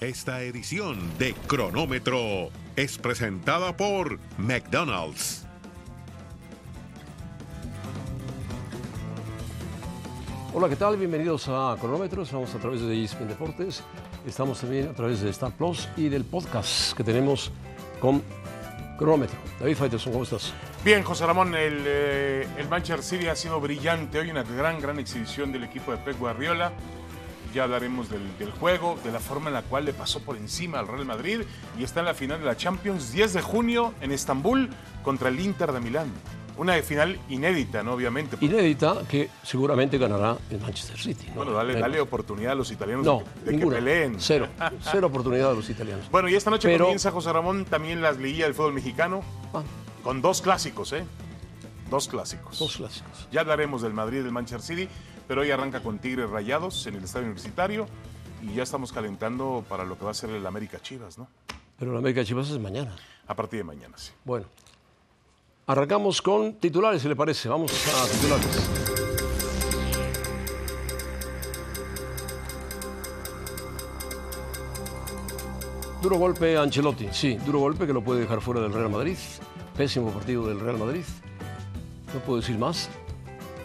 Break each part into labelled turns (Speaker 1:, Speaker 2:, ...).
Speaker 1: Esta edición de Cronómetro es presentada por McDonald's.
Speaker 2: Hola, ¿qué tal? Bienvenidos a Cronómetros. Vamos a través de ESPN Deportes. Estamos también a través de Star Plus y del podcast que tenemos con Cronómetro. David Faitelson, ¿cómo estás?
Speaker 3: Bien, José Ramón, el, eh, el Manchester City ha sido brillante hoy, una gran, gran exhibición del equipo de Pep Guardiola. Ya hablaremos del, del juego, de la forma en la cual le pasó por encima al Real Madrid y está en la final de la Champions 10 de junio en Estambul contra el Inter de Milán. Una final inédita, ¿no? Obviamente.
Speaker 2: Inédita que seguramente ganará el Manchester City. ¿no?
Speaker 3: Bueno, dale, dale oportunidad a los italianos
Speaker 2: No,
Speaker 3: de, que- de que
Speaker 2: ninguna.
Speaker 3: peleen.
Speaker 2: Cero. Cero oportunidad de los italianos.
Speaker 3: Bueno, y esta noche
Speaker 2: Pero-
Speaker 3: comienza, José Ramón, también las liguillas del fútbol mexicano
Speaker 2: Ah,
Speaker 3: con dos clásicos, ¿eh? Dos clásicos.
Speaker 2: dos clásicos.
Speaker 3: Ya hablaremos del Madrid y del Manchester City, pero hoy arranca con Tigres Rayados en el Estadio Universitario y ya estamos calentando para lo que va a ser el América Chivas, ¿no?
Speaker 2: Pero la América Chivas es mañana.
Speaker 3: A partir de mañana, sí.
Speaker 2: Bueno, arrancamos con titulares, si le parece. Vamos a titulares. Duro golpe a Ancelotti, sí, duro golpe que lo puede dejar fuera del Real Madrid. Pésimo partido del Real Madrid. No puedo decir más.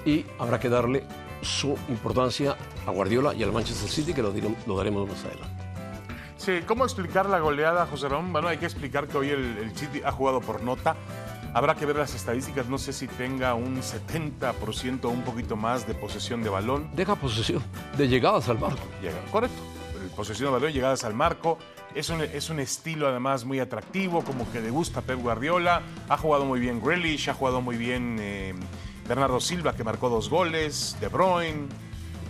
Speaker 2: Y habrá que darle su importancia a Guardiola y al Manchester City, que lo, daremos más adelante.
Speaker 3: Sí, ¿cómo explicar la goleada, José Ramón? Bueno, hay que explicar que hoy el, el City ha jugado por nota. Habrá que ver las estadísticas, no sé si tenga un 70% o un poquito más de posesión de balón.
Speaker 2: Deja posesión de llegadas al marco.
Speaker 3: Llega, correcto. Posesión de balón, llegadas al marco. Es un, es un estilo además muy atractivo, como que le gusta Pep Guardiola. Ha jugado muy bien Grealish, ha jugado muy bien eh, Bernardo Silva, que marcó dos goles, De Bruyne,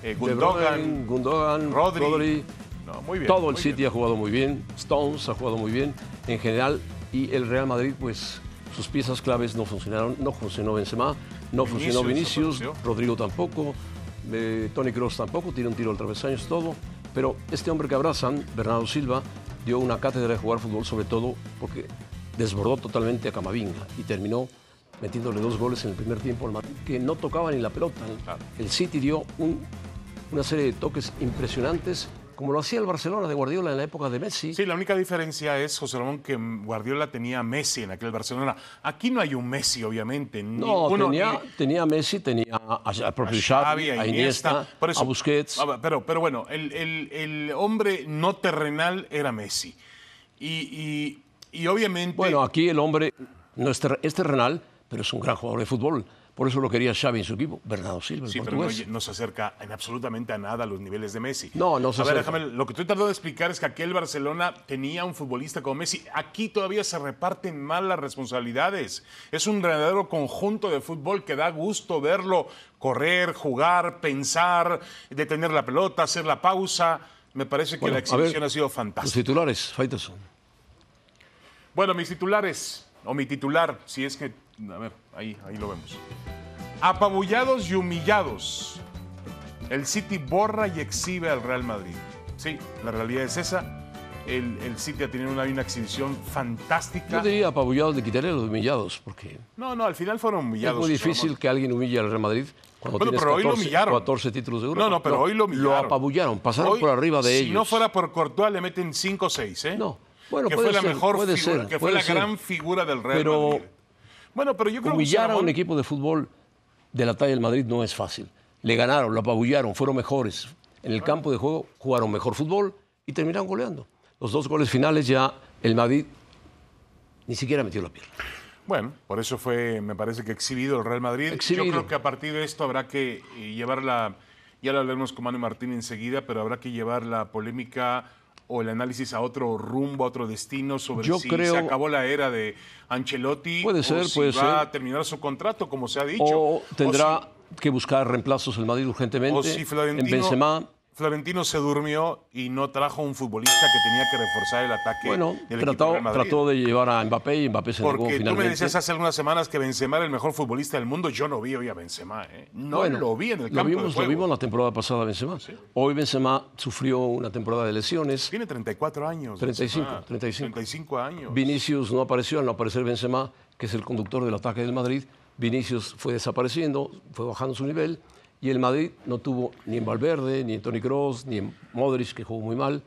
Speaker 3: eh, Gundogan,
Speaker 2: Bruyne, Gundogan,
Speaker 3: Rodri.
Speaker 2: Rodri.
Speaker 3: No, muy bien.
Speaker 2: Todo el City
Speaker 3: bien.
Speaker 2: ha jugado muy bien, Stones ha jugado muy bien en general y el Real Madrid pues sus piezas claves no funcionaron, no funcionó Benzema, no funcionó
Speaker 3: Vinicius.
Speaker 2: Rodrigo tampoco, eh, Tony Kroos tampoco, tira un tiro al travesaño, es todo, pero este hombre que abrazan, Bernardo Silva, dio una cátedra de jugar fútbol sobre todo porque desbordó totalmente a Camavinga y terminó metiéndole dos goles en el primer tiempo al Madrid que no tocaba ni la pelota.
Speaker 3: Claro.
Speaker 2: El City dio un- una serie de toques impresionantes, como lo hacía el Barcelona de Guardiola en la época de Messi.
Speaker 3: Sí, la única diferencia es, José Ramón, que Guardiola tenía a Messi en aquel Barcelona. Aquí no hay un Messi, obviamente.
Speaker 2: No,
Speaker 3: uno-
Speaker 2: tenía,
Speaker 3: ni-
Speaker 2: tenía a Messi, tenía a- al propio
Speaker 3: a
Speaker 2: Xavi,
Speaker 3: Xavi,
Speaker 2: a Iniesta,
Speaker 3: por eso-
Speaker 2: a Busquets.
Speaker 3: Pero, pero bueno, el, el- el hombre no terrenal era Messi. Y, y- y obviamente.
Speaker 2: Bueno, aquí el hombre no es, ter- es terrenal, pero es un gran jugador de fútbol. Por eso lo quería Xavi en su equipo. Bernardo Silva, el
Speaker 3: Sí, pero no, se acerca en absolutamente a nada a los niveles de Messi.
Speaker 2: No, no se
Speaker 3: A ver,
Speaker 2: acerca.
Speaker 3: déjame, lo que estoy tratando de explicar es que aquel Barcelona tenía un futbolista como Messi. Aquí todavía se reparten mal las responsabilidades. Es un verdadero conjunto de fútbol que da gusto verlo correr, jugar, pensar, detener la pelota, hacer la pausa. Me parece que
Speaker 2: Bueno,
Speaker 3: la
Speaker 2: ver,
Speaker 3: exhibición ha sido
Speaker 2: Los
Speaker 3: fantástica.
Speaker 2: titulares, Faitelson.
Speaker 3: Bueno, mis titulares, o mi titular, si es que, a ver, ahí, ahí lo vemos. Apabullados y humillados. El City borra y exhibe al Real Madrid. Sí, la realidad es esa. El, el City ha tenido una, una exhibición fantástica.
Speaker 2: Yo diría apabullados de quitarle los humillados, porque
Speaker 3: No, no, al final fueron humillados.
Speaker 2: es muy difícil que alguien humille al Real Madrid cuando
Speaker 3: Bueno, pero hoy lo
Speaker 2: 14,
Speaker 3: humillaron.
Speaker 2: 14 títulos de Europa.
Speaker 3: No, no, pero hoy lo humillaron.
Speaker 2: Lo apabullaron, pasaron
Speaker 3: Hoy,
Speaker 2: por arriba de
Speaker 3: si
Speaker 2: ellos.
Speaker 3: no fuera por Courtois, le meten 5 o 6, ¿eh?
Speaker 2: No. Bueno,
Speaker 3: que
Speaker 2: puede
Speaker 3: fue la
Speaker 2: ser,
Speaker 3: mejor
Speaker 2: puede
Speaker 3: figura,
Speaker 2: ser,
Speaker 3: que fue la
Speaker 2: ser.
Speaker 3: gran figura del Real
Speaker 2: Pero
Speaker 3: Madrid. Bueno, pero yo creo que
Speaker 2: Humillar a
Speaker 3: Ramón,
Speaker 2: un equipo de fútbol de la talla del Madrid no es fácil. Le ganaron, lo apabullaron, fueron mejores. En el campo de juego jugaron mejor fútbol y terminaron goleando. Los dos goles finales ya el Madrid ni siquiera metió la pierna.
Speaker 3: Bueno, por eso fue, me parece que exhibido el Real Madrid.
Speaker 2: Exhibido.
Speaker 3: Yo creo que a partir de esto habrá que eh, llevar la, ya lo hablaremos con Manu Martín enseguida, pero habrá que llevar la polémica o el análisis a otro rumbo, a otro destino sobre
Speaker 2: Yo
Speaker 3: si
Speaker 2: creo-
Speaker 3: se acabó la era de Ancelotti
Speaker 2: Puede
Speaker 3: o si
Speaker 2: puede
Speaker 3: va
Speaker 2: ser.
Speaker 3: a terminar su contrato, como se ha dicho.
Speaker 2: O tendrá
Speaker 3: si-
Speaker 2: que buscar reemplazos el Madrid urgentemente.
Speaker 3: o si
Speaker 2: en
Speaker 3: Florentino,
Speaker 2: Benzema,
Speaker 3: Florentino se durmió y no trajo un futbolista que tenía que reforzar el ataque
Speaker 2: bueno,
Speaker 3: del
Speaker 2: trató,
Speaker 3: del Madrid.
Speaker 2: trató de llevar a Mbappé y Mbappé se negó
Speaker 3: Porque tú
Speaker 2: finalmente.
Speaker 3: me decías hace algunas semanas que Benzema era el mejor futbolista del mundo. Yo no vi hoy a Benzema. ¿eh? No
Speaker 2: Bueno,
Speaker 3: lo vi en el
Speaker 2: lo
Speaker 3: campo
Speaker 2: vimos,
Speaker 3: de juego.
Speaker 2: Lo vimos la temporada pasada Benzema. Hoy Benzema sufrió una temporada de lesiones.
Speaker 3: Tiene 34 años.
Speaker 2: 35,
Speaker 3: Benzema.
Speaker 2: 35.
Speaker 3: 35 años.
Speaker 2: Vinicius no apareció, al no aparecer Benzema, que es el conductor del ataque del Madrid. Vinicius fue desapareciendo, fue bajando su nivel y el Madrid no tuvo ni en Valverde, ni en Toni Kroos, ni en Modric, que jugó muy mal.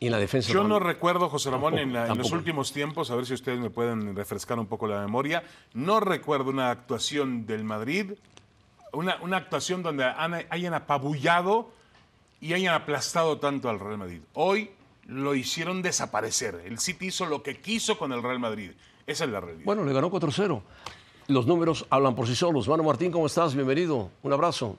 Speaker 2: Y en la defensa.
Speaker 3: Yo no recuerdo, José Ramón, en, la- en los últimos tiempos, a ver si ustedes me pueden refrescar un poco la memoria, no recuerdo una actuación del Madrid, una, una actuación donde han- hayan apabullado y hayan aplastado tanto al Real Madrid. Hoy lo hicieron desaparecer. El City hizo lo que quiso con el Real Madrid. Esa es la realidad.
Speaker 2: Bueno, le ganó 4-0. Los números hablan por sí solos. Mano Martín, ¿cómo estás? Bienvenido. Un abrazo.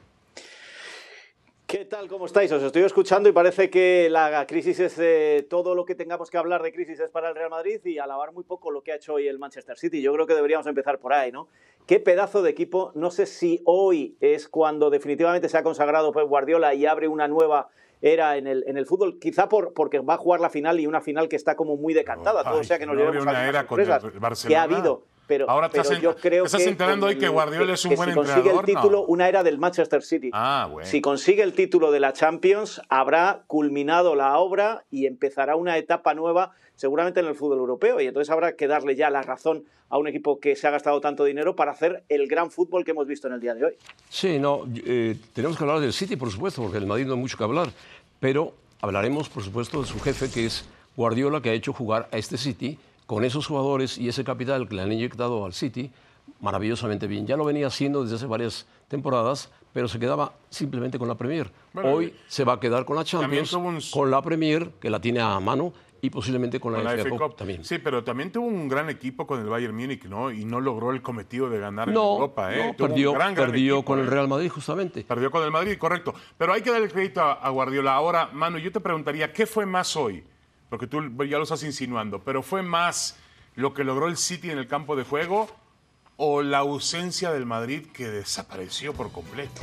Speaker 4: ¿Qué tal? ¿Cómo estáis? Os estoy escuchando y parece que la crisis es eh, todo lo que tengamos que hablar de crisis es para el Real Madrid y alabar muy poco lo que ha hecho hoy el Manchester City. Yo creo que deberíamos empezar por ahí, ¿no? Qué pedazo de equipo. No sé si hoy es cuando definitivamente se ha consagrado Pep Guardiola y abre una nueva era en el, en el fútbol, quizá por, porque va a jugar la final y una final que está como muy decantada. Todo
Speaker 3: Ay,
Speaker 4: sea que nos
Speaker 3: no
Speaker 4: llevemos
Speaker 3: una
Speaker 4: algunas
Speaker 3: era con el Barcelona.
Speaker 4: que ha habido. Pero,
Speaker 3: Ahora
Speaker 4: pero
Speaker 3: hacen-
Speaker 4: yo creo
Speaker 3: estás
Speaker 4: que
Speaker 3: enterando hoy que
Speaker 4: el-
Speaker 3: Guardiola es un
Speaker 4: que
Speaker 3: buen
Speaker 4: si consigue
Speaker 3: entrenador,
Speaker 4: el
Speaker 3: ¿no?
Speaker 4: título, una era del Manchester City.
Speaker 3: Ah, bueno.
Speaker 4: Si consigue el título de la Champions, habrá culminado la obra y empezará una etapa nueva seguramente en el fútbol europeo. Y entonces habrá que darle ya la razón a un equipo que se ha gastado tanto dinero para hacer el gran fútbol que hemos visto en el día de hoy.
Speaker 2: Sí, no, eh, tenemos que hablar del City, por supuesto, porque el Madrid no hay mucho que hablar, pero hablaremos, por supuesto, de su jefe, que es Guardiola, que ha hecho jugar a este City con esos jugadores y ese capital que le han inyectado al City maravillosamente bien. Ya lo venía haciendo desde hace varias temporadas, pero se quedaba simplemente con la Premier.
Speaker 3: Bueno,
Speaker 2: Hoy se va a quedar con la
Speaker 3: también
Speaker 2: Champions,
Speaker 3: tuvo un-
Speaker 2: con la Premier, que la tiene a mano, y posiblemente con la,
Speaker 3: Con la
Speaker 2: FA
Speaker 3: FA
Speaker 2: Cup
Speaker 3: Cup.
Speaker 2: también.
Speaker 3: Sí, pero también tuvo un gran equipo con el Bayern Múnich, ¿no? Y no logró el cometido de ganar en Europa, ¿eh?
Speaker 2: no,
Speaker 3: Tuvo un
Speaker 2: perdió,
Speaker 3: gran, gran
Speaker 2: perdió
Speaker 3: equipo,
Speaker 2: con el
Speaker 3: ¿eh?
Speaker 2: Real Madrid justamente.
Speaker 3: Perdió con el Madrid, correcto. Pero hay que darle crédito a, a Guardiola. Ahora, Manu, yo te preguntaría, ¿qué fue más hoy? Porque tú ya lo estás insinuando, pero ¿fue más lo que logró el City en el campo de juego o la ausencia del Madrid que desapareció por completo?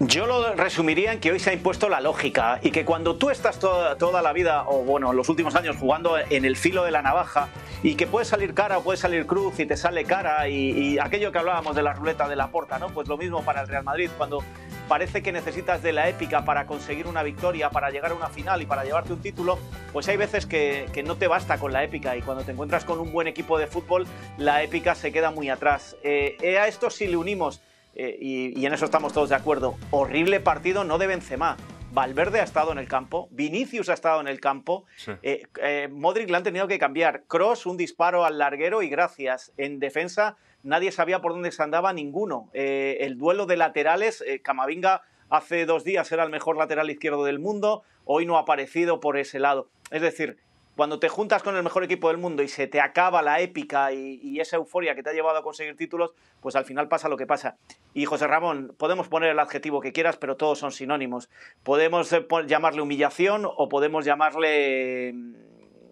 Speaker 4: Yo lo resumiría en que hoy se ha impuesto la lógica y que cuando tú estás toda, toda la vida, o bueno, los últimos años jugando en el filo de la navaja y que puede salir cara o puede salir cruz y te sale cara y, aquello que hablábamos de la ruleta de la porta, ¿no? Pues lo mismo para el Real Madrid, cuando parece que necesitas de la épica para conseguir una victoria, para llegar a una final y para llevarte un título, pues hay veces que, no te basta con la épica y cuando te encuentras con un buen equipo de fútbol, la épica se queda muy atrás. Eh, eh, a esto si le unimos eh, y, y en eso estamos todos de acuerdo. Horrible partido no de Benzema. Valverde ha estado en el campo, Vinicius ha estado en el campo,
Speaker 3: Sí.
Speaker 4: eh, eh, Modric le han tenido que cambiar, Cross un disparo al larguero y gracias. En defensa nadie sabía por dónde se andaba ninguno. Eh, el duelo de laterales, Camavinga hace dos días era el mejor lateral izquierdo del mundo, hoy no ha aparecido por ese lado. Es decir, cuando te juntas con el mejor equipo del mundo y se te acaba la épica y, y esa euforia que te ha llevado a conseguir títulos, pues al final pasa lo que pasa. Y José Ramón, podemos poner el adjetivo que quieras, pero todos son sinónimos. Podemos eh, llamarle humillación o podemos llamarle...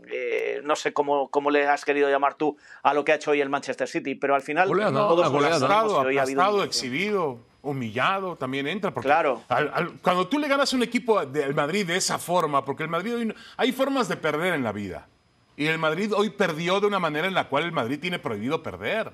Speaker 4: eh, no sé cómo, cómo le has querido llamar tú a lo que ha hecho hoy el Manchester City, pero al final
Speaker 2: Goleada,
Speaker 4: todos constatamos
Speaker 3: Aplastado,
Speaker 4: ha
Speaker 3: aplastado, exhibido, humillado, también entra. Porque
Speaker 4: Claro.
Speaker 3: al- al- cuando tú le ganas a un equipo del Madrid de esa forma, porque el Madrid hoy no- hay formas de perder en la vida. Y el Madrid hoy perdió de una manera en la cual el Madrid tiene prohibido perder.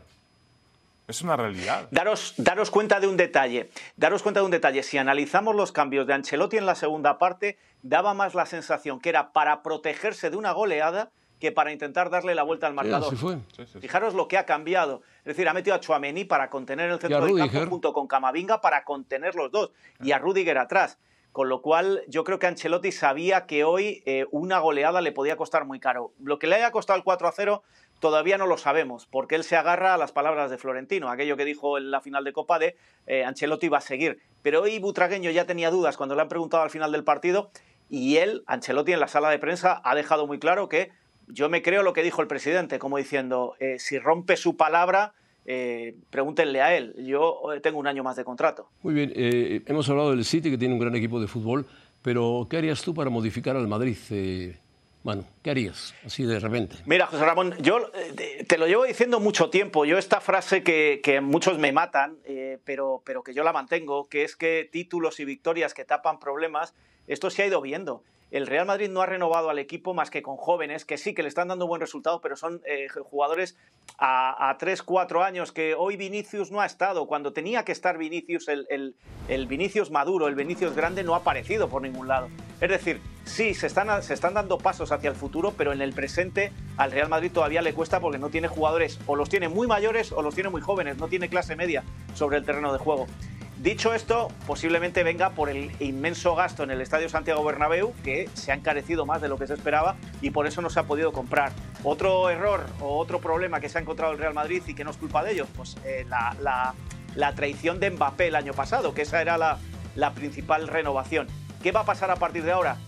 Speaker 3: Es una realidad.
Speaker 4: Daros, daros cuenta de un detalle. Daros cuenta de un detalle. Si analizamos los cambios de Ancelotti en la segunda parte, daba más la sensación que era para protegerse de una goleada que para intentar darle la vuelta al
Speaker 2: Sí,
Speaker 4: marcador.
Speaker 2: así fue.
Speaker 3: Sí, sí, sí.
Speaker 4: Fijaros lo que ha cambiado. Es decir, ha metido a Chuamení para contener el centro del campo junto con Camavinga para contener los dos. Y a Rudiger atrás. Con lo cual, yo creo que Ancelotti sabía que hoy eh, una goleada le podía costar muy caro. Lo que le haya costado el 4 a 0 todavía no lo sabemos, porque él se agarra a las palabras de Florentino, aquello que dijo en la final de Copa de eh, Ancelotti va a seguir. Pero hoy Butragueño ya tenía dudas cuando le han preguntado al final del partido y él, Ancelotti, en la sala de prensa ha dejado muy claro que yo me creo lo que dijo el presidente, como diciendo, eh, si rompe su palabra, eh, pregúntenle a él. Yo eh, tengo un año más de contrato.
Speaker 2: Muy bien, eh, hemos hablado del City, que tiene un gran equipo de fútbol, pero ¿qué harías tú para modificar al Madrid? Manu, ¿qué harías así de repente?
Speaker 4: Mira, José Ramón, yo te- te lo llevo diciendo mucho tiempo. Yo esta frase que, que muchos me matan, eh, pero, pero que yo la mantengo, que es que títulos y victorias que tapan problemas, esto se ha ido viendo. El Real Madrid no ha renovado al equipo más que con jóvenes, que sí, que le están dando buen resultado, pero son eh, jugadores a, a 3, 4 años, que hoy Vinicius no ha estado. Cuando tenía que estar Vinicius, el, el- el Vinicius maduro, el Vinicius grande, no ha aparecido por ningún lado. Es decir, sí, se están, se están dando pasos hacia el futuro, pero en el presente al Real Madrid todavía le cuesta porque no tiene jugadores, o los tiene muy mayores o los tiene muy jóvenes, no tiene clase media sobre el terreno de juego. Dicho esto, posiblemente venga por el inmenso gasto en el Estadio Santiago Bernabéu, que se ha encarecido más de lo que se esperaba y por eso no se ha podido comprar. Otro error o otro problema que se ha encontrado el Real Madrid y que no es culpa de ellos, pues eh, la, traición de Mbappé el año pasado, que esa era la principal renovación. ¿Qué va a pasar a partir de ahora?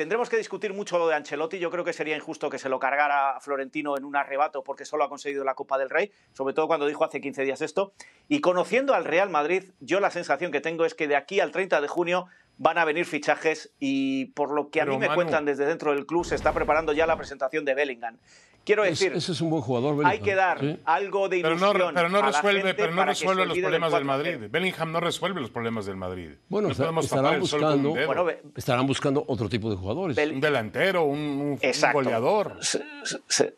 Speaker 4: Tendremos que discutir mucho lo de Ancelotti. Yo creo que sería injusto que se lo cargara a Florentino en un arrebato porque solo ha conseguido la Copa del Rey, sobre todo cuando dijo hace 15 días esto. Y conociendo al Real Madrid, yo la sensación que tengo es que de aquí al 30 de junio van a venir fichajes y por lo que a
Speaker 3: Pero,
Speaker 4: mí me
Speaker 3: Manu-
Speaker 4: cuentan desde dentro del club se está preparando ya la presentación de Bellingham. Quiero
Speaker 2: Es-
Speaker 4: decir,
Speaker 2: ese es un buen jugador.
Speaker 4: hay
Speaker 2: Bellingham,
Speaker 4: que dar
Speaker 2: ¿sí?
Speaker 4: algo de
Speaker 3: Pero
Speaker 4: ilusión
Speaker 3: no, pero no
Speaker 4: a la
Speaker 3: resuelve, pero no resuelve los problemas del
Speaker 4: 4-0.
Speaker 3: Madrid. Bellingham no resuelve los problemas del Madrid.
Speaker 2: Bueno,
Speaker 3: no
Speaker 2: está- estarán buscando-.
Speaker 4: Bueno,
Speaker 2: Estarán buscando otro tipo de jugadores.
Speaker 4: Bel-
Speaker 3: un delantero, un, un- un goleador.
Speaker 4: Se, se-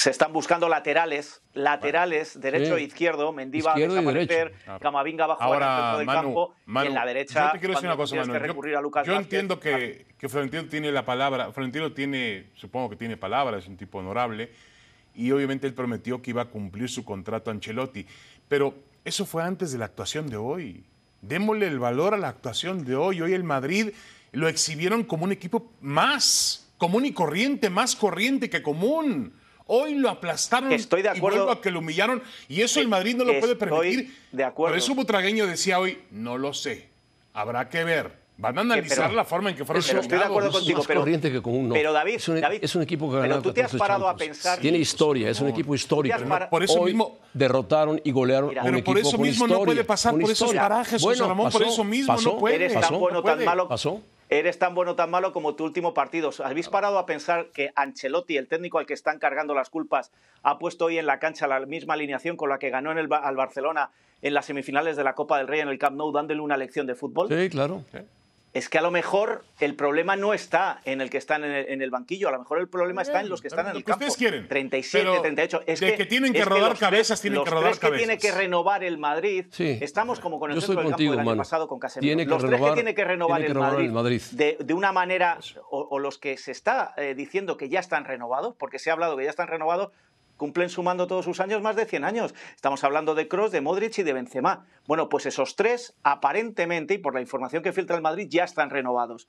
Speaker 4: se están buscando laterales, laterales, derecho
Speaker 2: Sí.
Speaker 4: e izquierdo. Mendy va a desaparecer. Camavinga va a jugar en el
Speaker 3: Ahora,
Speaker 4: centro del
Speaker 3: Manu,
Speaker 4: campo
Speaker 3: Manu,
Speaker 4: y en la derecha
Speaker 3: yo te quiero decir una cosa, Manu.
Speaker 4: que
Speaker 3: Yo-
Speaker 4: recurrir a Lucas
Speaker 3: Yo,
Speaker 4: Vázquez,
Speaker 3: entiendo que, que Florentino tiene la palabra, Florentino tiene, supongo que tiene palabra, es un tipo honorable, y obviamente él prometió que iba a cumplir su contrato a Ancelotti, pero eso fue antes de la actuación de hoy. Démosle el valor a la actuación de hoy. Hoy el Madrid lo exhibieron como un equipo más común y corriente, más corriente que común. Hoy lo aplastaron
Speaker 4: Estoy de
Speaker 3: y vuelvo a que lo humillaron y eso el Madrid no lo puede permitir.
Speaker 4: de acuerdo.
Speaker 3: Por eso Butragueño decía hoy, no lo sé, habrá que ver. Van a analizar
Speaker 4: pero-
Speaker 3: la forma en que fueron
Speaker 4: Pero estoy de acuerdo
Speaker 2: es más
Speaker 4: pero-
Speaker 2: corriente que común, no.
Speaker 4: pero David,
Speaker 2: es un,
Speaker 4: David,
Speaker 2: es un equipo que ha
Speaker 4: pero
Speaker 2: ganado
Speaker 4: tú te has
Speaker 2: 14
Speaker 4: parado a pensar-
Speaker 2: Tiene historia, es un
Speaker 3: no.
Speaker 2: equipo histórico.
Speaker 4: Para-
Speaker 3: Por eso
Speaker 2: Hoy
Speaker 3: mismo-
Speaker 2: derrotaron y golearon
Speaker 4: Mira,
Speaker 2: a un
Speaker 3: Pero por
Speaker 2: equipo
Speaker 3: eso
Speaker 2: con
Speaker 3: mismo no
Speaker 2: historia,
Speaker 3: puede pasar
Speaker 2: con
Speaker 3: por esos
Speaker 2: historia.
Speaker 3: parajes, José Ramón, por eso mismo no puede.
Speaker 4: Eres
Speaker 2: pasó,
Speaker 4: tan bueno o tan
Speaker 3: puede.
Speaker 4: malo.
Speaker 2: pasó.
Speaker 4: Eres tan bueno o tan malo como tu último partido. ¿Habéis parado a pensar que Ancelotti, el técnico al que están cargando las culpas, ha puesto hoy en la cancha la misma alineación con la que ganó en el, Ba- al Barcelona en las semifinales de la Copa del Rey en el Camp Nou, dándole una lección de fútbol?
Speaker 2: Sí, claro.
Speaker 4: Es que a lo mejor el problema no está en el que están en el, en el banquillo, a lo mejor el problema está en los que están en el
Speaker 3: que
Speaker 4: campo.
Speaker 3: ustedes quieren.
Speaker 4: 37,
Speaker 3: Pero
Speaker 4: 38. Es
Speaker 3: de que tienen que rodar
Speaker 4: los tres-
Speaker 3: cabezas, tienen
Speaker 4: los
Speaker 3: que rodar
Speaker 4: tres que tiene
Speaker 3: cabezas.
Speaker 4: que renovar el Madrid.
Speaker 2: Sí.
Speaker 4: Estamos como con el
Speaker 2: Yo
Speaker 4: centro
Speaker 2: estoy
Speaker 4: del
Speaker 2: contigo,
Speaker 4: campo del año pasado con Casemiro.
Speaker 2: Tiene que
Speaker 4: los tres
Speaker 2: renovar-
Speaker 4: que tiene que renovar,
Speaker 2: tiene que
Speaker 4: el,
Speaker 2: renovar
Speaker 4: Madrid
Speaker 2: el Madrid.
Speaker 4: De, de una manera, o, o los que se está eh, diciendo que ya están renovados, porque se ha hablado que ya están renovados, cumplen sumando todos sus años más de 100 años. Estamos hablando de Kroos, de Modric y de Benzema. Bueno, pues esos tres, aparentemente, y por la información que filtra el Madrid, ya están renovados.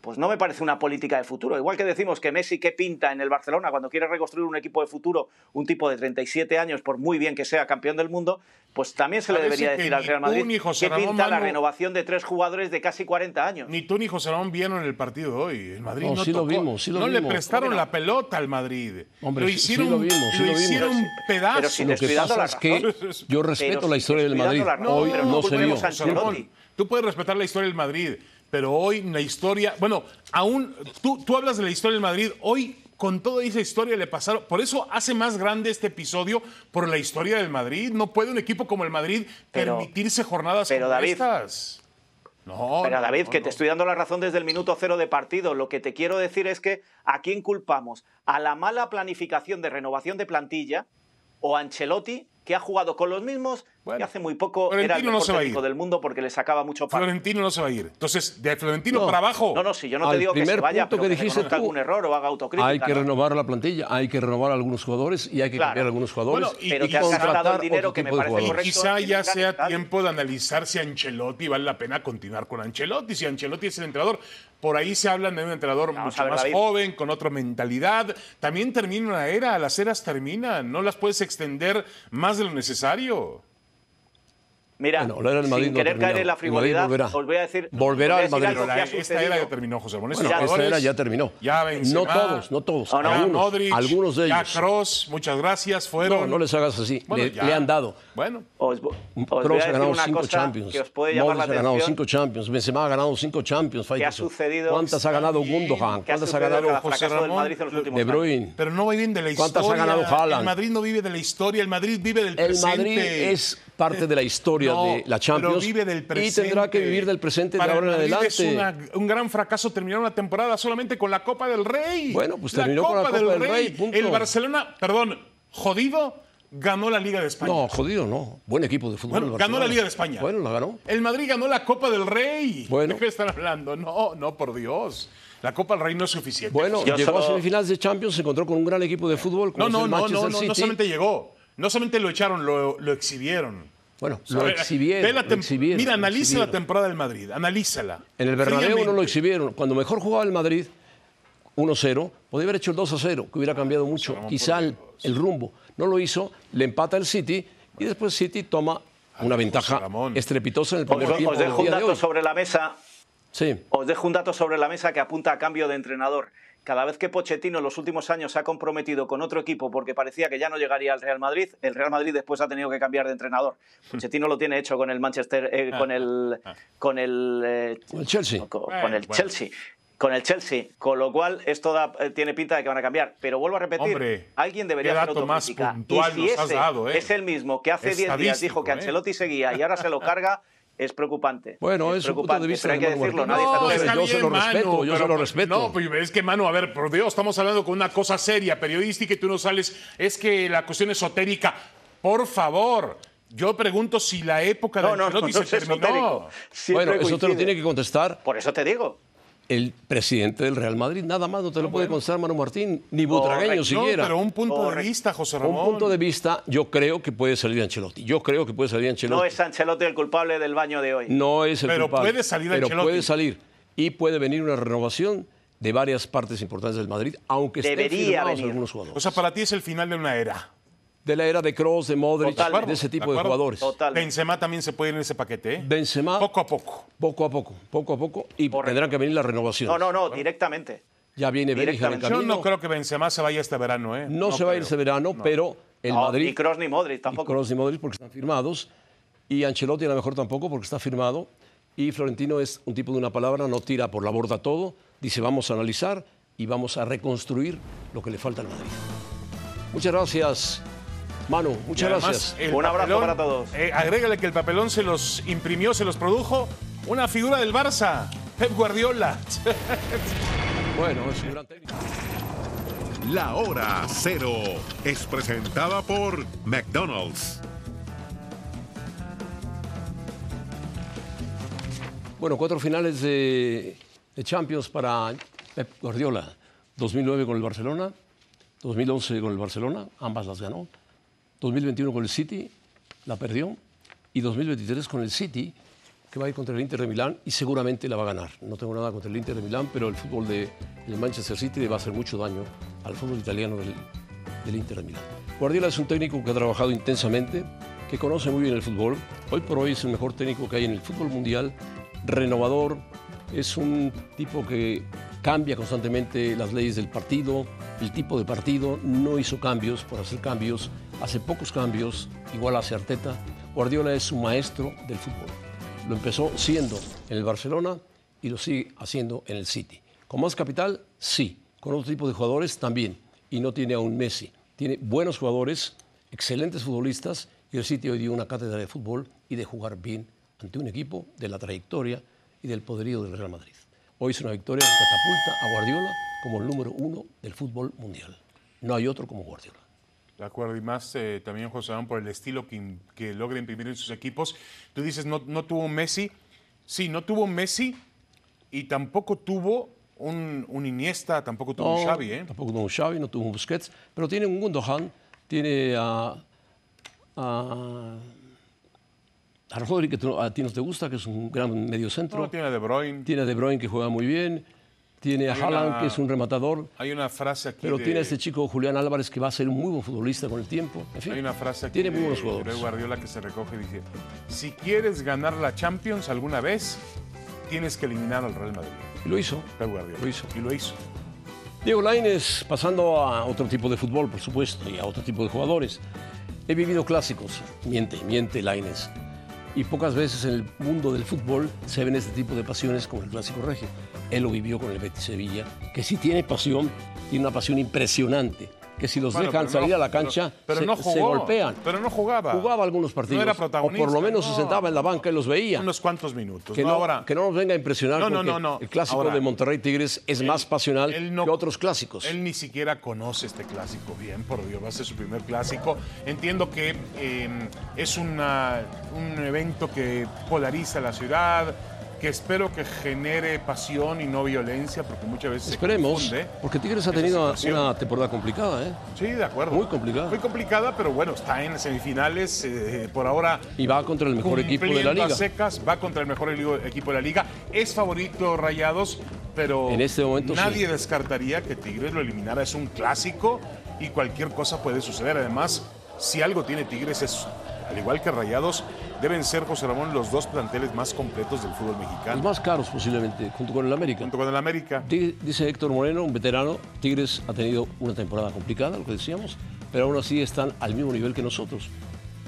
Speaker 4: Pues no me parece una política de futuro. Igual que decimos que Messi qué pinta en el Barcelona cuando quiere reconstruir un equipo de futuro, un tipo de 37 años, por muy bien que sea campeón del mundo, pues también se le debería
Speaker 3: que
Speaker 4: decir al Real Madrid
Speaker 3: Ramón
Speaker 4: pinta la
Speaker 3: Manu-
Speaker 4: renovación de tres jugadores de casi 40 años.
Speaker 3: Ni tú ni José Ramón vieron el partido hoy. El Madrid no,
Speaker 2: No, sí lo vimos, sí lo
Speaker 3: no le prestaron
Speaker 4: ¿Cómo que no?
Speaker 3: la pelota al Madrid.
Speaker 2: Hombre,
Speaker 3: lo
Speaker 2: sí- sí
Speaker 3: hicieron,
Speaker 2: lo vimos, sí lo
Speaker 3: hicieron pedazos.
Speaker 4: pero si
Speaker 2: Lo que pasa es que yo respeto
Speaker 4: Pero
Speaker 2: la historia del Madrid.
Speaker 4: dando la razón,
Speaker 2: Hoy
Speaker 4: pero
Speaker 2: no
Speaker 4: no
Speaker 2: se vio.
Speaker 3: Tú puedes respetar la historia del Madrid, pero hoy la historia, bueno, aún tú, tú hablas de la historia del Madrid, hoy con toda esa historia le pasaron, por eso hace más grande este episodio por la historia del Madrid. No puede un equipo como el Madrid
Speaker 4: Pero-
Speaker 3: permitirse jornadas
Speaker 4: pero,
Speaker 3: como
Speaker 4: David,
Speaker 3: estas. No,
Speaker 4: Pero David,
Speaker 3: no,
Speaker 4: que
Speaker 3: no.
Speaker 4: te estoy dando la razón desde el minuto cero de partido. Lo que te quiero decir es que ¿a quién culpamos? ¿A la mala planificación de renovación de plantilla o a Ancelotti, que ha jugado con los mismos
Speaker 3: Bueno,
Speaker 4: y hace muy poco era el
Speaker 3: no
Speaker 4: mejor
Speaker 3: se va a
Speaker 4: técnico
Speaker 3: ir.
Speaker 4: del mundo porque le sacaba mucho partido?
Speaker 3: Florentino no se va a ir. Entonces, de Florentino
Speaker 2: No.
Speaker 3: para abajo.
Speaker 4: No, no, si yo no te digo que se vaya,
Speaker 2: punto
Speaker 4: pero
Speaker 2: que
Speaker 4: que,
Speaker 2: dijiste tú,
Speaker 4: algún error o haga autocrítica.
Speaker 2: Hay que
Speaker 4: ¿no?
Speaker 2: renovar la plantilla, hay que renovar a algunos jugadores y hay que
Speaker 4: Claro.
Speaker 2: cambiar a algunos jugadores.
Speaker 3: Bueno, y-
Speaker 4: Pero
Speaker 3: y
Speaker 4: te has gastado el dinero que me parece correcto.
Speaker 3: Quizá ya sea tiempo de analizar si Ancelotti vale la pena continuar con Ancelotti, si Ancelotti es el entrenador. Por ahí se hablan de un entrenador
Speaker 4: Vamos
Speaker 3: mucho
Speaker 4: ver,
Speaker 3: más
Speaker 4: David.
Speaker 3: joven, con otra mentalidad. También termina una era, las eras terminan, no las puedes extender más de lo necesario.
Speaker 4: Mira,
Speaker 2: Bueno, del Madrid
Speaker 4: sin
Speaker 2: no
Speaker 4: querer caer en la
Speaker 2: El
Speaker 4: frivolidad,
Speaker 2: volverá.
Speaker 4: os voy a decir,
Speaker 2: Volverá
Speaker 4: os voy a
Speaker 2: el Madrid.
Speaker 3: la- esta era ya terminó, José. Estos
Speaker 2: Bueno, esta
Speaker 3: jugadores-
Speaker 2: era ya terminó.
Speaker 3: Ya Benzema,
Speaker 2: no todos, no todos.
Speaker 4: No, no,
Speaker 3: ya
Speaker 2: algunos,
Speaker 3: Modric,
Speaker 2: algunos de
Speaker 3: ya
Speaker 2: ellos.
Speaker 3: Kroos, muchas gracias, fueron.
Speaker 2: No, no les hagas así.
Speaker 3: Bueno,
Speaker 2: le,
Speaker 3: ya.
Speaker 2: le han dado.
Speaker 3: Bueno,
Speaker 4: Os, os a
Speaker 2: ha ganado cinco Champions.
Speaker 4: que os puede llamar la
Speaker 2: Modric ha ganado
Speaker 4: atención.
Speaker 2: cinco Champions. Benzema ha ganado cinco Champions.
Speaker 4: ¿Qué ha sucedido?
Speaker 2: ¿Cuántas ha ganado Gundogan?
Speaker 4: ¿Qué ha
Speaker 2: ¿Cuántas ha ganado
Speaker 4: el
Speaker 3: José Ramón?
Speaker 2: De? Bruyne?
Speaker 3: pero no viven de la historia.
Speaker 2: ¿Cuántas ha ganado Haaland?
Speaker 3: El Madrid no vive de la historia, el Madrid vive del
Speaker 2: El
Speaker 3: presente.
Speaker 2: Madrid es parte de la historia
Speaker 3: No,
Speaker 2: de la Champions
Speaker 3: pero vive del
Speaker 2: y
Speaker 3: presente.
Speaker 2: tendrá que vivir del presente de ahora en adelante.
Speaker 3: Es una- un gran fracaso terminar una temporada solamente con la Copa del Rey.
Speaker 2: Bueno, pues terminó con la Copa del Rey, punto.
Speaker 3: El Barcelona, perdón, jodido, ganó la Liga de España.
Speaker 2: No, jodido, no. Buen equipo de fútbol.
Speaker 3: Bueno,
Speaker 2: el
Speaker 3: ganó la Liga de España.
Speaker 2: Bueno, la ganó.
Speaker 3: El Madrid ganó la Copa del Rey.
Speaker 2: Bueno.
Speaker 3: ¿De qué están hablando? No, no, por Dios. La Copa del Rey no es suficiente.
Speaker 2: Bueno,
Speaker 4: Yo
Speaker 2: llegó a semifinales de Champions, se encontró con un gran equipo de fútbol como
Speaker 3: no,
Speaker 2: es
Speaker 3: no,
Speaker 2: el
Speaker 3: no,
Speaker 2: Manchester
Speaker 3: no, no,
Speaker 2: City.
Speaker 3: no solamente llegó, no solamente lo echaron, lo, lo exhibieron.
Speaker 2: Bueno,
Speaker 3: O sea,
Speaker 2: lo
Speaker 3: ve-
Speaker 2: exhibieron.
Speaker 3: ve la
Speaker 2: lo exhibieron,
Speaker 3: Mira, analiza la temporada del Madrid, analízala.
Speaker 2: En el Bernabéu no lo exhibieron. Cuando mejor jugaba el Madrid, 1-0, podía haber hecho el 2-0, que hubiera cambiado mucho. Quizá el, el rumbo. No lo hizo, le empata el City y después City toma una ventaja
Speaker 3: Ramón.
Speaker 2: estrepitosa en el primer tiempo.
Speaker 4: os dejo un
Speaker 2: de
Speaker 4: dato
Speaker 2: hoy.
Speaker 4: sobre la mesa.
Speaker 2: Sí.
Speaker 4: Os dejo un dato sobre la mesa que apunta a cambio de entrenador. Cada vez que Pochettino en los últimos años se ha comprometido con otro equipo porque parecía que ya no llegaría al Real Madrid, el Real Madrid después ha tenido que cambiar de entrenador. Pochettino lo tiene hecho con el Manchester, eh, con el, con el, eh,
Speaker 2: Con el Chelsea.
Speaker 4: con, con el. Chelsea. Con el Chelsea, con lo cual esto da- eh, tiene pinta de que van a cambiar. Pero vuelvo a repetir,
Speaker 3: Hombre,
Speaker 4: alguien debería
Speaker 3: qué
Speaker 4: hacer
Speaker 3: dato más
Speaker 4: autocrítica.
Speaker 3: puntual
Speaker 4: y si
Speaker 3: nos
Speaker 4: ese
Speaker 3: has dado, ¿eh?
Speaker 4: es el mismo que hace 10 días dijo que
Speaker 3: ¿eh?
Speaker 4: Ancelotti seguía y ahora se lo carga, es preocupante.
Speaker 2: Bueno,
Speaker 4: es
Speaker 2: es un punto de
Speaker 4: preocupante,
Speaker 2: vista
Speaker 4: pero hay que
Speaker 2: Manu
Speaker 4: decirlo, nadie
Speaker 2: No, está yo se lo respeto, yo se lo
Speaker 3: pero-
Speaker 2: respeto.
Speaker 3: No, pues es que, Manu, a ver, por Dios, estamos hablando con una cosa seria, periodística, y tú no sales. Es que la cuestión esotérica. Por favor, yo pregunto si la época de
Speaker 4: No, no, no, no
Speaker 3: se
Speaker 4: es
Speaker 3: terminó.
Speaker 4: esotérico.
Speaker 2: Bueno, eso te lo
Speaker 4: coincide.
Speaker 2: tiene que contestar
Speaker 4: Por eso te digo.
Speaker 2: El presidente del Real Madrid. Nada más no te lo puede contestar Manu Martín, ni Butragueño.
Speaker 3: No,
Speaker 2: siquiera.
Speaker 3: pero un punto de vista, José
Speaker 2: Un
Speaker 3: Ramón.
Speaker 2: punto de vista, yo creo que puede salir Ancelotti. Yo creo que puede salir Ancelotti.
Speaker 4: No es Ancelotti el culpable del baño de hoy.
Speaker 2: No es el
Speaker 3: Pero
Speaker 2: culpable,
Speaker 3: puede salir
Speaker 2: pero
Speaker 3: Ancelotti.
Speaker 2: puede salir y puede venir una renovación de varias partes importantes del Madrid, aunque estén
Speaker 4: Debería
Speaker 2: firmados
Speaker 4: venir.
Speaker 2: algunos jugadores.
Speaker 3: O sea, para ti es el final de una era.
Speaker 2: De la era de Kroos, de Modric,
Speaker 4: Totalmente.
Speaker 2: de ese tipo
Speaker 3: ¿De
Speaker 2: jugadores.
Speaker 4: Total.
Speaker 3: Benzema también se puede ir en ese paquete, ¿eh?
Speaker 2: Benzema,
Speaker 3: Poco a poco.
Speaker 2: poco a poco, poco a poco, y
Speaker 4: Correcto.
Speaker 2: tendrán que venir las renovaciones.
Speaker 4: No, no, no, directamente.
Speaker 2: Ya viene Bellingham en
Speaker 4: Directamente.
Speaker 3: Yo
Speaker 2: camino.
Speaker 3: no creo que Benzema se vaya este verano, ¿eh?
Speaker 2: No se va a ir ese verano, pero el
Speaker 4: No,
Speaker 2: Madrid
Speaker 4: Ni Kroos ni Modric
Speaker 2: y
Speaker 4: tampoco.
Speaker 2: Kroos y Modric porque están firmados y Ancelotti a lo mejor tampoco porque está firmado y Florentino es un tipo de una palabra, no tira por la borda todo, dice vamos a analizar y vamos a reconstruir lo que le falta al Madrid. Muchas gracias, Manu, muchas
Speaker 3: además,
Speaker 2: gracias.
Speaker 3: el
Speaker 4: Un abrazo
Speaker 3: papelón,
Speaker 4: para todos.
Speaker 3: eh, agrégale que el papelón se los imprimió, se los produjo una figura del Barça, Pep Guardiola.
Speaker 2: Bueno, es un gran técnico.
Speaker 1: La hora cero es presentada por McDonald's.
Speaker 2: Bueno, cuatro finales de, de Champions para Pep Guardiola. 2009 con el Barcelona, 2011 con el Barcelona, ambas las ganó. 2021 con el City, la perdió. Y 2023 con el City, que va a ir contra el Inter de Milán y seguramente la va a ganar. No tengo nada contra el Inter de Milán, pero el fútbol de, del Manchester City le va a hacer mucho daño al fútbol italiano del, del Inter de Milán. Guardiola es un técnico que ha trabajado intensamente, que conoce muy bien el fútbol. Hoy por hoy es el mejor técnico que hay en el fútbol mundial, renovador, es un tipo que cambia constantemente las leyes del partido, el tipo de partido, no hizo cambios por hacer cambios, hace pocos cambios, igual hace Arteta. Guardiola es un maestro del fútbol. Lo empezó siendo en el Barcelona y lo sigue haciendo en el City. ¿Con más capital? Sí. Con otro tipo de jugadores también. Y no tiene a un Messi. Tiene buenos jugadores, excelentes futbolistas y el City hoy dio una cátedra de fútbol y de jugar bien ante un equipo de la trayectoria y del poderío del Real Madrid. Hoy es una victoria que catapulta a Guardiola como el número uno del fútbol mundial. No hay otro como Guardiola.
Speaker 3: De acuerdo, y más eh, también José Ramón por el estilo que, que logra imprimir en sus equipos. Tú dices, no, no tuvo un Messi. Sí, no tuvo un Messi y tampoco tuvo un, un Iniesta, tampoco tuvo un
Speaker 2: No,
Speaker 3: Xavi, ¿eh?
Speaker 2: Tampoco tuvo un Xavi, no tuvo un Busquets, pero tiene un Gundogan, tiene a, a, a Rodri, que tú- a ti no te gusta, que es un gran mediocentro.
Speaker 3: No, tiene a De Bruyne.
Speaker 2: Tiene a De Bruyne, que juega muy bien. Tiene a Haaland,
Speaker 3: una-
Speaker 2: que es un rematador.
Speaker 3: Hay una frase aquí
Speaker 2: Pero
Speaker 3: de-
Speaker 2: tiene a este chico Julián Álvarez, que va a ser un muy buen futbolista con el tiempo. En fin,
Speaker 3: Hay una frase aquí
Speaker 2: tiene muy
Speaker 3: de,
Speaker 2: buenos
Speaker 3: de
Speaker 2: jugadores.
Speaker 3: Pep Guardiola que se recoge y dice, si quieres ganar la Champions alguna vez, tienes que eliminar al Real Madrid.
Speaker 2: Y lo hizo.
Speaker 3: Pep Guardiola.
Speaker 2: Lo hizo.
Speaker 3: Y lo hizo.
Speaker 2: Diego Lainez, pasando a otro tipo de fútbol, por supuesto, y a otro tipo de jugadores. He vivido clásicos, miente, miente Lainez. Y pocas veces en el mundo del fútbol se ven este tipo de pasiones como el clásico regio. Él lo vivió con el Betis Sevilla, que sí tiene pasión, tiene una pasión impresionante, que si los
Speaker 3: Bueno,
Speaker 2: dejan
Speaker 3: no-
Speaker 2: salir a la cancha
Speaker 3: pero
Speaker 2: se,
Speaker 3: no
Speaker 2: se
Speaker 3: jugó,
Speaker 2: golpean.
Speaker 3: pero no jugaba.
Speaker 2: Jugaba algunos partidos,
Speaker 3: No era
Speaker 2: o
Speaker 3: protagonista,
Speaker 2: por lo menos
Speaker 3: no.
Speaker 2: se sentaba en la banca y los veía.
Speaker 3: Unos cuantos minutos.
Speaker 2: Que
Speaker 3: ¿no? Ahora,
Speaker 2: que no nos venga a impresionar porque el clásico
Speaker 3: Ahora,
Speaker 2: de Monterrey Tigres es más pasional que otros clásicos.
Speaker 3: Él ni siquiera conoce este clásico bien, por Dios, va a ser su primer clásico. Entiendo que eh, es una- un evento que polariza la ciudad, que espero que genere pasión y no violencia, porque muchas veces
Speaker 2: Esperemos,
Speaker 3: se confunde.
Speaker 2: porque Tigres ha tenido una temporada complicada, ¿eh?
Speaker 3: Sí, de acuerdo.
Speaker 2: Muy complicada.
Speaker 3: Muy complicada, pero bueno, está en semifinales. eh, por ahora
Speaker 2: Y va contra el mejor equipo de la liga.
Speaker 3: secas, va contra el mejor equipo de la liga. Es favorito Rayados, pero
Speaker 2: En este momento,
Speaker 3: nadie
Speaker 2: sí.
Speaker 3: descartaría que Tigres lo eliminara. Es un clásico y cualquier cosa puede suceder. Además, si algo tiene Tigres es, al igual que Rayados, deben ser, José Ramón, los dos planteles más completos del fútbol
Speaker 2: Los
Speaker 3: mexicano.
Speaker 2: más caros posiblemente, junto con el América.
Speaker 3: Junto con el América.
Speaker 2: Di- Dice Héctor Moreno, un veterano, Tigres ha tenido una temporada complicada, lo que decíamos, pero aún así están al mismo nivel que nosotros,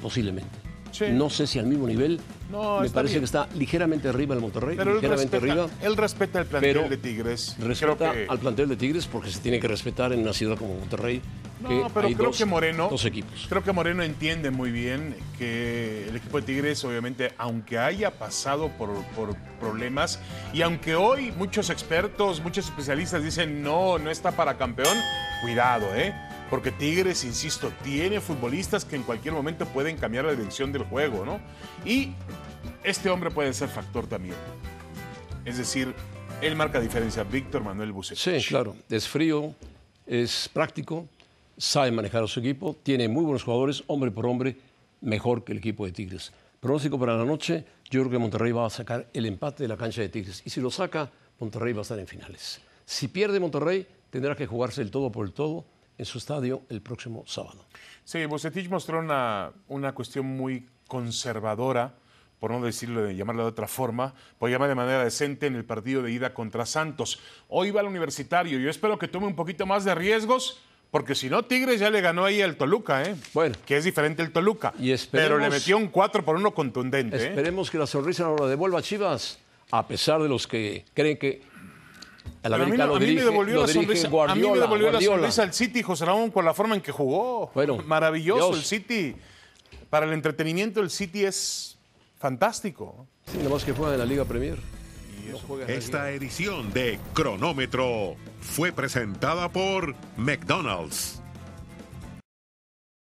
Speaker 2: posiblemente.
Speaker 3: Sí.
Speaker 2: No sé si al mismo nivel,
Speaker 3: No,
Speaker 2: me parece
Speaker 3: bien.
Speaker 2: que está ligeramente arriba el Monterrey,
Speaker 3: Pero él
Speaker 2: ligeramente
Speaker 3: respeta,
Speaker 2: arriba.
Speaker 3: él respeta el plantel
Speaker 2: pero
Speaker 3: de Tigres.
Speaker 2: Respeta
Speaker 3: Creo que-
Speaker 2: al plantel de Tigres porque se tiene que respetar en una ciudad como Monterrey. Que
Speaker 3: No, pero
Speaker 2: hay
Speaker 3: creo
Speaker 2: dos-
Speaker 3: que Moreno.
Speaker 2: Dos equipos.
Speaker 3: Creo que Moreno entiende muy bien que el equipo de Tigres, obviamente, aunque haya pasado por, por problemas y aunque hoy muchos expertos, muchos especialistas dicen no, no está para campeón, cuidado, ¿eh? Porque Tigres, insisto, tiene futbolistas que en cualquier momento pueden cambiar la dirección del juego, ¿no? Y este hombre puede ser factor también. Es decir, él marca diferencia. Víctor Manuel Bucetich.
Speaker 2: Sí, claro. Es frío, es práctico, sabe manejar a su equipo, tiene muy buenos jugadores, hombre por hombre, mejor que el equipo de Tigres. Pronóstico para la noche, yo creo que Monterrey va a sacar el empate de la cancha de Tigres. Y si lo saca, Monterrey va a estar en finales. Si pierde Monterrey, tendrá que jugarse el todo por el todo en su estadio el próximo sábado.
Speaker 3: Sí, Bucetich mostró una, una cuestión muy conservadora, por no decirlo, de llamarlo de otra forma, por llamar de manera decente en el partido de ida contra Santos. Hoy va al universitario. Yo espero que tome un poquito más de riesgos, porque si no, Tigres ya le ganó ahí al Toluca, ¿eh?
Speaker 2: Bueno.
Speaker 3: Que es diferente el Toluca.
Speaker 2: Y
Speaker 3: pero le metió un 4 por 1 contundente. ¿eh?
Speaker 2: Esperemos que la sonrisa no la devuelva a Chivas, a pesar de los que creen que el
Speaker 3: a mí,
Speaker 2: americano
Speaker 3: a mí
Speaker 2: dirige,
Speaker 3: me devolvió la sonrisa. a mí
Speaker 2: Guardiola.
Speaker 3: me devolvió
Speaker 2: Guardiola.
Speaker 3: la sonrisa el City, José Ramón, por la forma en que jugó.
Speaker 2: Bueno,
Speaker 3: Maravilloso
Speaker 2: Dios.
Speaker 3: el City. Para el entretenimiento, el City es fantástico.
Speaker 2: Sí, nada más que juega en la Liga Premier.
Speaker 1: Esta edición de Cronómetro fue presentada por McDonald's.